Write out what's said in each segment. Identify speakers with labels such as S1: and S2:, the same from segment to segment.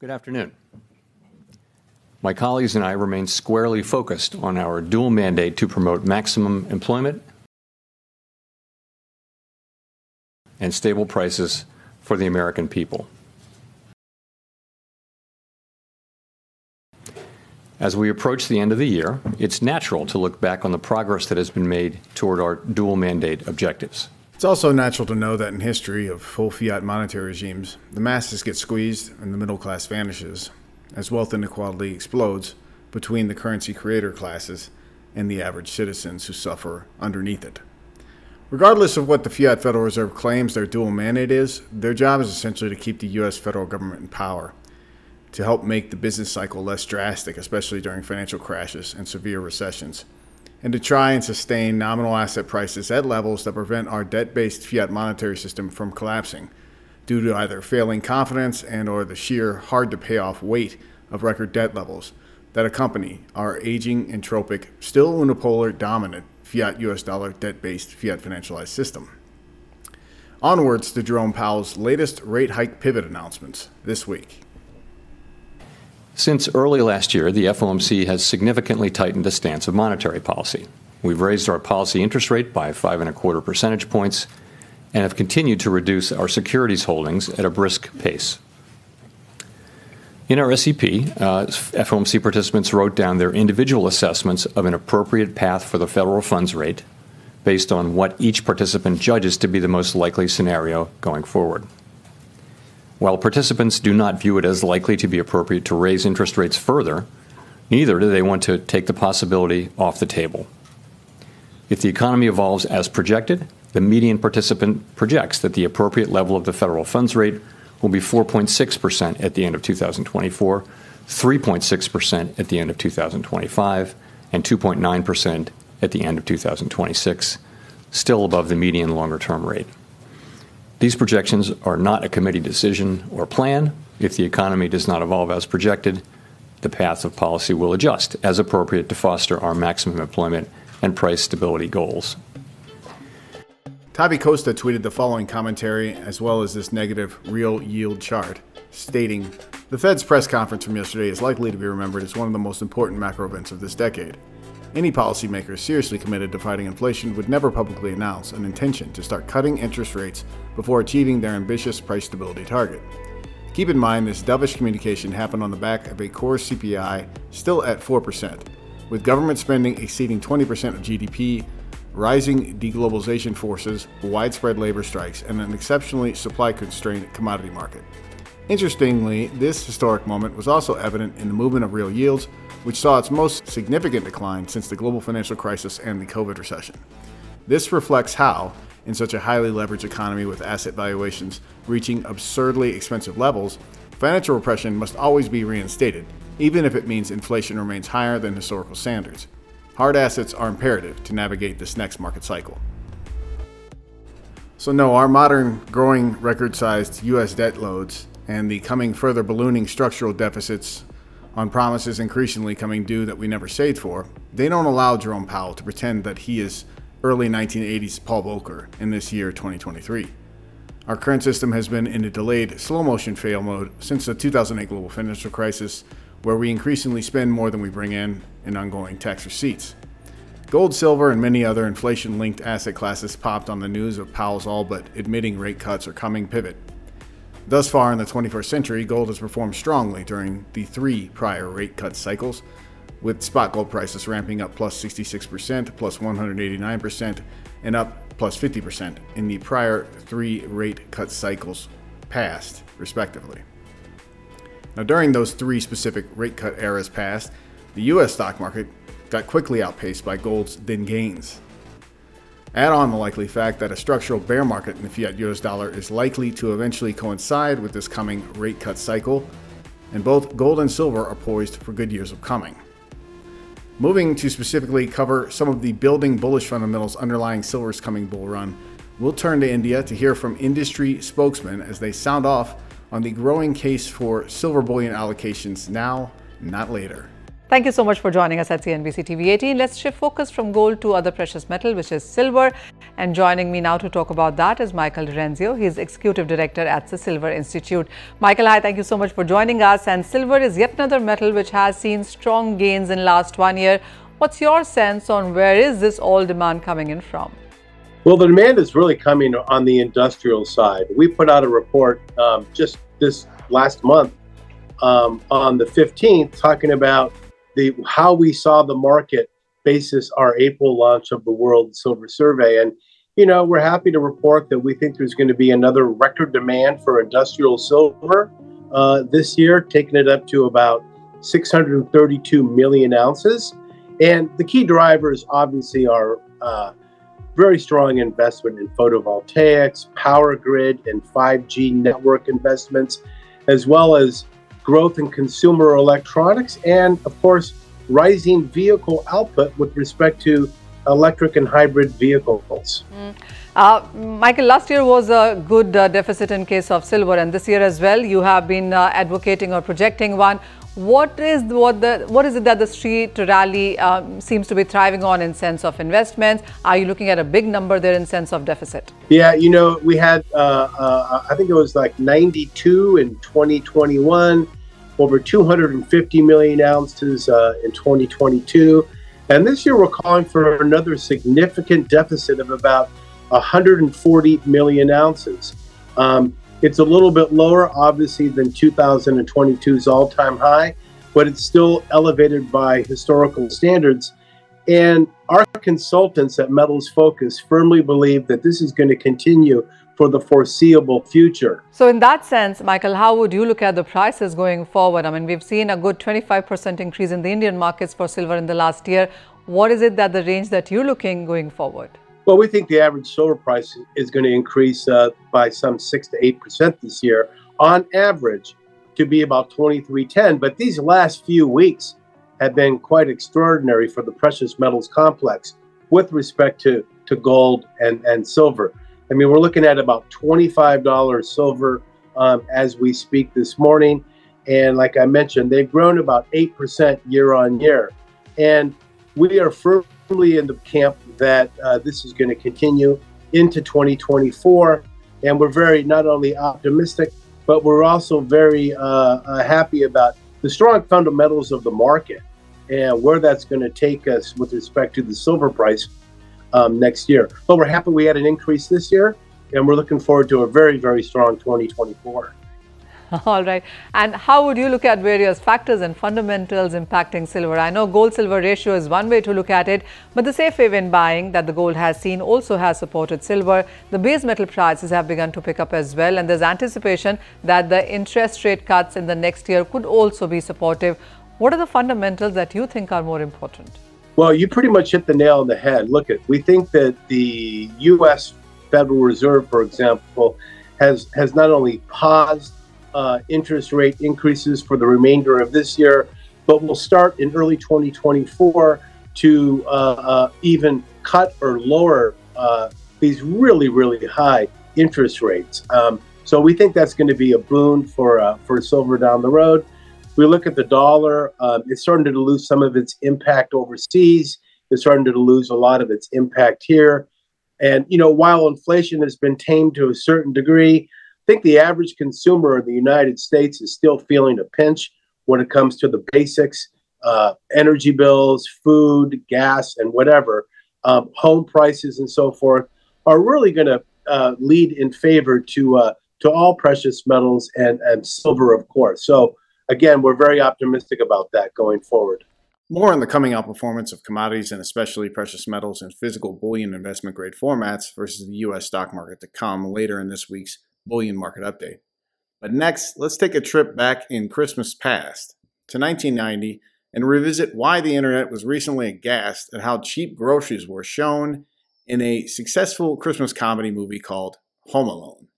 S1: Good afternoon. My colleagues and I remain squarely focused on our dual mandate to promote maximum employment and stable prices for the American people. As we approach the end of the year, it's natural to look back on the progress that has been made toward our dual mandate objectives.
S2: It's also natural to know that in history of full fiat monetary regimes, the masses get squeezed and the middle class vanishes, as wealth inequality explodes between the currency creator classes and the average citizens who suffer underneath it. Regardless of what the Fiat Federal Reserve claims their dual mandate is, their job is essentially to keep the U.S. federal government in power to help make the business cycle less drastic, especially during financial crashes and severe recessions, and to try and sustain nominal asset prices at levels that prevent our debt-based fiat monetary system from collapsing due to either failing confidence and or the sheer hard to pay off weight of record debt levels that accompany our aging entropic, still unipolar dominant fiat US dollar debt-based fiat financialized system. Onwards to Jerome Powell's latest rate hike pivot announcements this week.
S1: Since early last year, the FOMC has significantly tightened the stance of monetary policy. We've raised our policy interest rate by five and a quarter percentage points and have continued to reduce our securities holdings at a brisk pace. In our SEP, uh, FOMC participants wrote down their individual assessments of an appropriate path for the federal funds rate based on what each participant judges to be the most likely scenario going forward. While participants do not view it as likely to be appropriate to raise interest rates further, neither do they want to take the possibility off the table. If the economy evolves as projected, the median participant projects that the appropriate level of the federal funds rate will be 4.6% at the end of 2024, 3.6% at the end of 2025, and 2.9% at the end of 2026, still above the median longer term rate. These projections are not a committee decision or plan. If the economy does not evolve as projected, the path of policy will adjust as appropriate to foster our maximum employment and price stability goals.
S2: Tavi Costa tweeted the following commentary as well as this negative real yield chart, stating The Fed's press conference from yesterday is likely to be remembered as one of the most important macro events of this decade. Any policymaker seriously committed to fighting inflation would never publicly announce an intention to start cutting interest rates before achieving their ambitious price stability target. Keep in mind this dovish communication happened on the back of a core CPI still at 4%, with government spending exceeding 20% of GDP, rising deglobalization forces, widespread labor strikes, and an exceptionally supply constrained commodity market. Interestingly, this historic moment was also evident in the movement of real yields, which saw its most significant decline since the global financial crisis and the COVID recession. This reflects how, in such a highly leveraged economy with asset valuations reaching absurdly expensive levels, financial repression must always be reinstated, even if it means inflation remains higher than historical standards. Hard assets are imperative to navigate this next market cycle. So, no, our modern, growing, record sized U.S. debt loads and the coming further ballooning structural deficits on promises increasingly coming due that we never saved for, they don't allow Jerome Powell to pretend that he is early 1980s Paul Volcker in this year 2023. Our current system has been in a delayed slow motion fail mode since the 2008 global financial crisis, where we increasingly spend more than we bring in in ongoing tax receipts. Gold, silver, and many other inflation linked asset classes popped on the news of Powell's all but admitting rate cuts are coming pivot. Thus far in the 21st century, gold has performed strongly during the three prior rate cut cycles, with spot gold prices ramping up plus 66%, plus 189%, and up plus 50% in the prior three rate cut cycles past, respectively. Now, during those three specific rate cut eras past, the US stock market got quickly outpaced by gold's then gains. Add on the likely fact that a structural bear market in the fiat US dollar is likely to eventually coincide with this coming rate cut cycle, and both gold and silver are poised for good years of coming. Moving to specifically cover some of the building bullish fundamentals underlying silver's coming bull run, we'll turn to India to hear from industry spokesmen as they sound off on the growing case for silver bullion allocations now, not later.
S3: Thank you so much for joining us at CNBC TV 18. Let's shift focus from gold to other precious metal, which is silver. And joining me now to talk about that is Michael DiRienzo. He's Executive Director at the Silver Institute. Michael, hi, thank you so much for joining us. And silver is yet another metal which has seen strong gains in last one year. What's your sense on where is this all demand coming in from?
S4: Well, the demand is really coming on the industrial side. We put out a report um, just this last month um, on the 15th talking about the how we saw the market basis our April launch of the World Silver Survey. And, you know, we're happy to report that we think there's going to be another record demand for industrial silver uh, this year, taking it up to about 632 million ounces. And the key drivers obviously are uh, very strong investment in photovoltaics, power grid, and 5G network investments, as well as growth in consumer electronics, and of course, rising vehicle output with respect to electric and hybrid vehicles. Mm.
S3: Uh, Michael, last year was a good uh, deficit in case of silver, and this year as well, you have been uh, advocating or projecting one. What is what the what is it that the street rally um, seems to be thriving on in sense of investments? Are you looking at a big number there in sense of deficit?
S4: Yeah, you know, we had uh, uh, I think it was like 92 in 2021 over 250 million ounces uh, in 2022. And this year we're calling for another significant deficit of about 140 million ounces. Um, it's a little bit lower, obviously, than 2022's all time high, but it's still elevated by historical standards. And our consultants at Metals Focus firmly believe that this is going to continue for the foreseeable future.
S3: So, in that sense, Michael, how would you look at the prices going forward? I mean, we've seen a good 25% increase in the Indian markets for silver in the last year. What is it that the range that you're looking going forward?
S4: Well, we think the average silver price is going to increase uh, by some 6 to 8% this year on average to be about 2310. But these last few weeks have been quite extraordinary for the precious metals complex with respect to, to gold and, and silver. I mean, we're looking at about $25 silver um, as we speak this morning. And like I mentioned, they've grown about 8% year on year. And we are firmly in the camp that uh, this is going to continue into 2024. And we're very not only optimistic, but we're also very uh, uh, happy about the strong fundamentals of the market and where that's going to take us with respect to the silver price um, next year. But we're happy we had an increase this year, and we're looking forward to a very, very strong 2024.
S3: All right. And how would you look at various factors and fundamentals impacting silver? I know gold silver ratio is one way to look at it, but the safe haven buying that the gold has seen also has supported silver. The base metal prices have begun to pick up as well, and there's anticipation that the interest rate cuts in the next year could also be supportive. What are the fundamentals that you think are more important?
S4: Well, you pretty much hit the nail on the head. Look at we think that the U.S. Federal Reserve, for example, has has not only paused uh, interest rate increases for the remainder of this year, but will start in early 2024 to uh, uh, even cut or lower uh, these really really high interest rates. Um, so we think that's going to be a boon for uh, for silver down the road we look at the dollar, um, it's starting to lose some of its impact overseas. It's starting to lose a lot of its impact here. And, you know, while inflation has been tamed to a certain degree, I think the average consumer in the United States is still feeling a pinch when it comes to the basics uh, energy bills, food, gas, and whatever. Um, home prices and so forth are really going to uh, lead in favor to uh, to all precious metals and, and silver, of course. So again, we're very optimistic about that going forward.
S2: More on the coming out performance of commodities and especially precious metals and physical bullion investment grade formats versus the U.S. stock market to come later in this week's Bullion Market Update. But next, let's take a trip back in Christmas past to 1990 and revisit why the internet was recently aghast at how cheap groceries were shown in a successful Christmas comedy movie called Home Alone.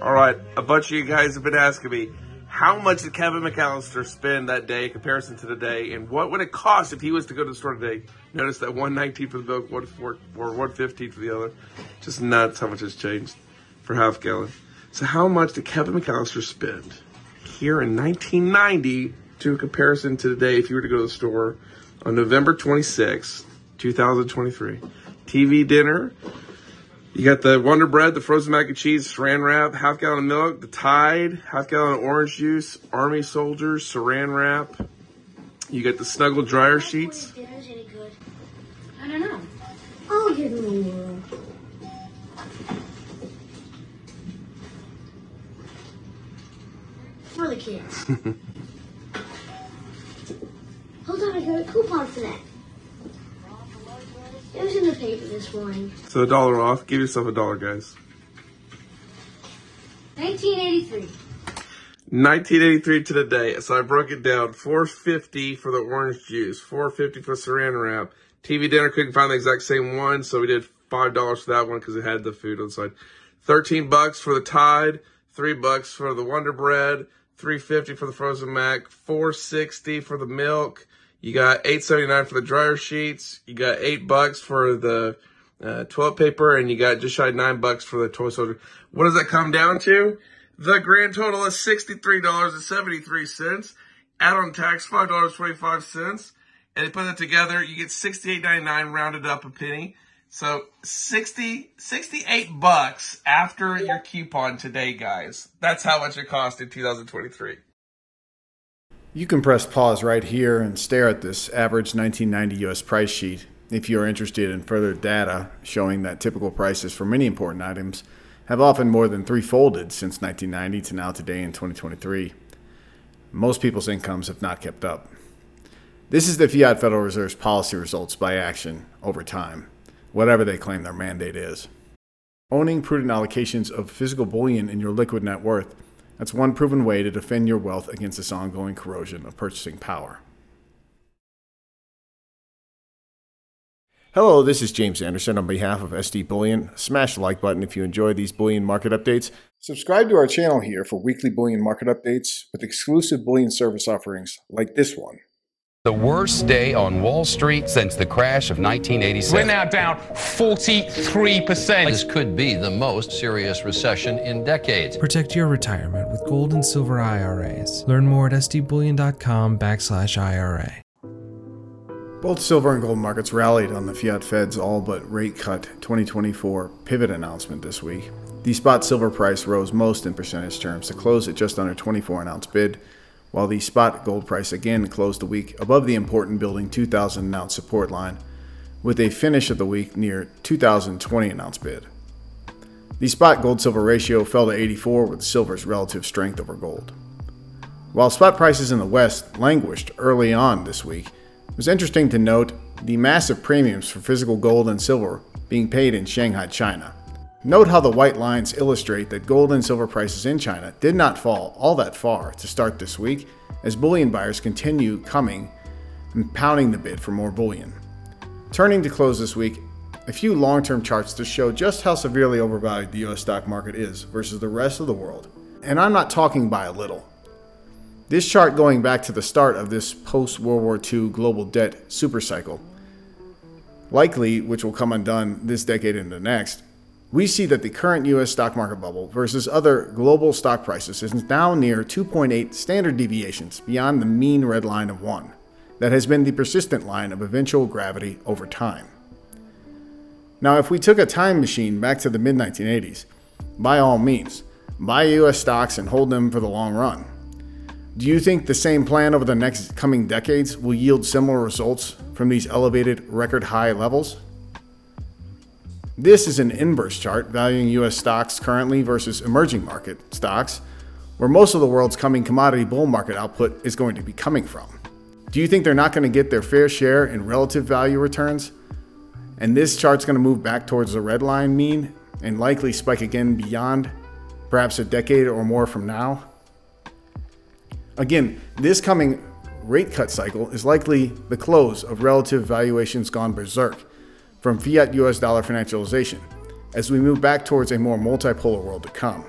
S5: All right, a bunch of you guys have been asking me how much did Kevin McAllister spend that day in comparison to today, and what would it cost if he was to go to the store today? Notice that 119 for the milk, one four, or 115 for the other. Just nuts how much has changed for half gallon. So how much did Kevin McAllister spend here in 1990 to a comparison to today if you were to go to the store on November 26, 2023. TV dinner. You got the Wonder Bread, the frozen mac and cheese, saran wrap, half gallon of milk, the Tide, half gallon of orange juice, Army Soldiers, saran wrap. You got the Snuggle dryer sheets.
S6: Good? I don't know. I'll give him a whirl. For the kids. Hold on, I got a coupon for that. It was in the paper this morning.
S5: So a dollar off. Give yourself a dollar, guys.
S6: 1983.
S5: 1983 to the day. So I broke it down. 450 for the orange juice, 450 for saran wrap. TV dinner couldn't find the exact same one, so we did five dollars for that one because it had the food on the side. 13 bucks for the Tide, three bucks for the Wonder Bread, 350 for the frozen mac, 460 for the milk. You got 879 for the dryer sheets. You got eight bucks for the uh, toilet paper, and you got just shy nine bucks for the toy soldier. What does that come down to? The grand total is $63.73. Add on tax, $5.25. And they put that together, you get $68.99 rounded up a penny. So 60, 68 bucks after your coupon today, guys. That's how much it cost in 2023.
S2: You can press pause right here and stare at this average 1990 US price sheet if you are interested in further data showing that typical prices for many important items have often more than threefolded since 1990 to now today in 2023. Most people's incomes have not kept up. This is the Fiat Federal Reserve's policy results by action over time, whatever they claim their mandate is. Owning prudent allocations of physical bullion in your liquid net worth that's one proven way to defend your wealth against this ongoing corrosion of purchasing power. Hello, this is James Anderson on behalf of SD Bullion. Smash the like button if you enjoy these bullion market updates. Subscribe to our channel here for weekly bullion market updates with exclusive bullion service offerings like this one.
S7: The worst day on Wall Street since the crash of 1987.
S8: We're now down 43%.
S9: This could be the most serious recession in decades.
S10: Protect your retirement with gold and silver IRAs. Learn more at sdbullion.com backslash IRA.
S2: Both silver and gold markets rallied on the Fiat Fed's all but rate cut 2024 pivot announcement this week. The spot silver price rose most in percentage terms to close at just under 24 an ounce bid, while the spot gold price again closed the week above the important building 2,000 an ounce support line, with a finish of the week near 2,020 an ounce bid. The spot gold silver ratio fell to 84 with silver's relative strength over gold. While spot prices in the West languished early on this week, it was interesting to note the massive premiums for physical gold and silver being paid in Shanghai, China. Note how the white lines illustrate that gold and silver prices in China did not fall all that far to start this week as bullion buyers continue coming and pounding the bid for more bullion. Turning to close this week, a few long term charts to show just how severely overvalued the US stock market is versus the rest of the world. And I'm not talking by a little. This chart going back to the start of this post World War II global debt supercycle, likely which will come undone this decade and the next, we see that the current US stock market bubble versus other global stock prices is now near 2.8 standard deviations beyond the mean red line of 1 that has been the persistent line of eventual gravity over time. Now, if we took a time machine back to the mid 1980s, by all means, buy US stocks and hold them for the long run. Do you think the same plan over the next coming decades will yield similar results from these elevated record high levels? This is an inverse chart valuing US stocks currently versus emerging market stocks, where most of the world's coming commodity bull market output is going to be coming from. Do you think they're not going to get their fair share in relative value returns? And this chart's going to move back towards the red line mean and likely spike again beyond perhaps a decade or more from now? Again, this coming rate cut cycle is likely the close of relative valuations gone berserk from fiat US dollar financialization as we move back towards a more multipolar world to come.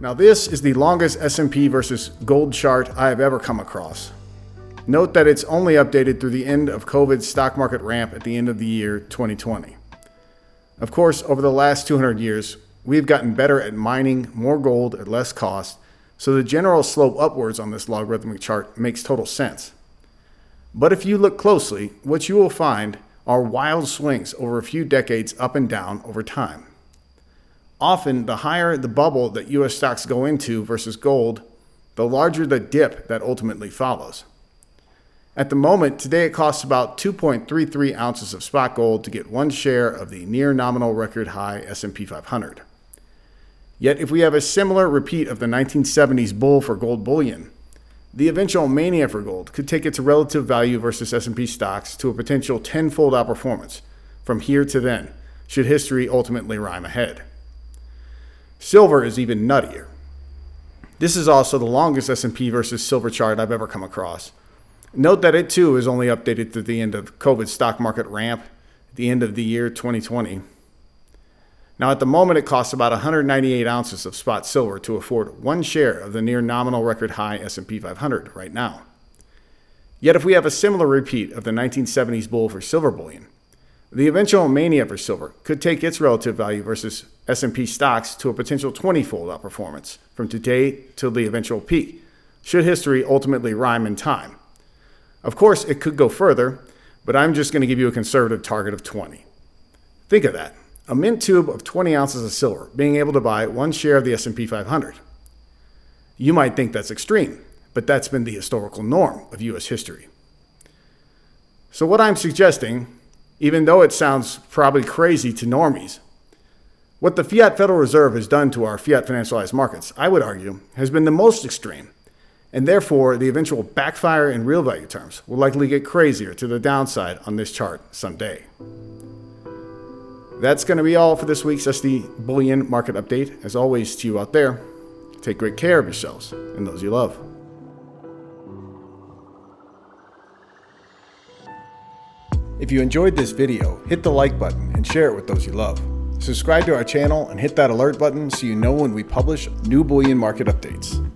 S2: Now this is the longest S&P versus gold chart I have ever come across. Note that it's only updated through the end of COVID's stock market ramp at the end of the year 2020. Of course, over the last 200 years, we've gotten better at mining more gold at less cost so the general slope upwards on this logarithmic chart makes total sense. But if you look closely, what you will find are wild swings over a few decades up and down over time. Often, the higher the bubble that US stocks go into versus gold, the larger the dip that ultimately follows. At the moment, today it costs about 2.33 ounces of spot gold to get one share of the near nominal record high S&P 500. Yet if we have a similar repeat of the 1970s bull for gold bullion, the eventual mania for gold could take its relative value versus S&P stocks to a potential tenfold outperformance from here to then, should history ultimately rhyme ahead. Silver is even nuttier. This is also the longest S&P versus silver chart I've ever come across. Note that it too is only updated to the end of COVID stock market ramp at the end of the year 2020. Now, at the moment, it costs about 198 ounces of spot silver to afford one share of the near nominal record high S&P 500 right now. Yet, if we have a similar repeat of the 1970s bull for silver bullion, the eventual mania for silver could take its relative value versus S&P stocks to a potential 20-fold outperformance from today till the eventual peak, should history ultimately rhyme in time. Of course, it could go further, but I'm just going to give you a conservative target of 20. Think of that a mint tube of 20 ounces of silver, being able to buy one share of the S&P 500. You might think that's extreme, but that's been the historical norm of US history. So what I'm suggesting, even though it sounds probably crazy to normies, what the fiat Federal Reserve has done to our fiat financialized markets, I would argue, has been the most extreme. And therefore, the eventual backfire in real value terms will likely get crazier to the downside on this chart someday. That's going to be all for this week's SD Bullion Market Update. As always, to you out there, take great care of yourselves and those you love. If you enjoyed this video, hit the like button and share it with those you love. Subscribe to our channel and hit that alert button so you know when we publish new bullion market updates.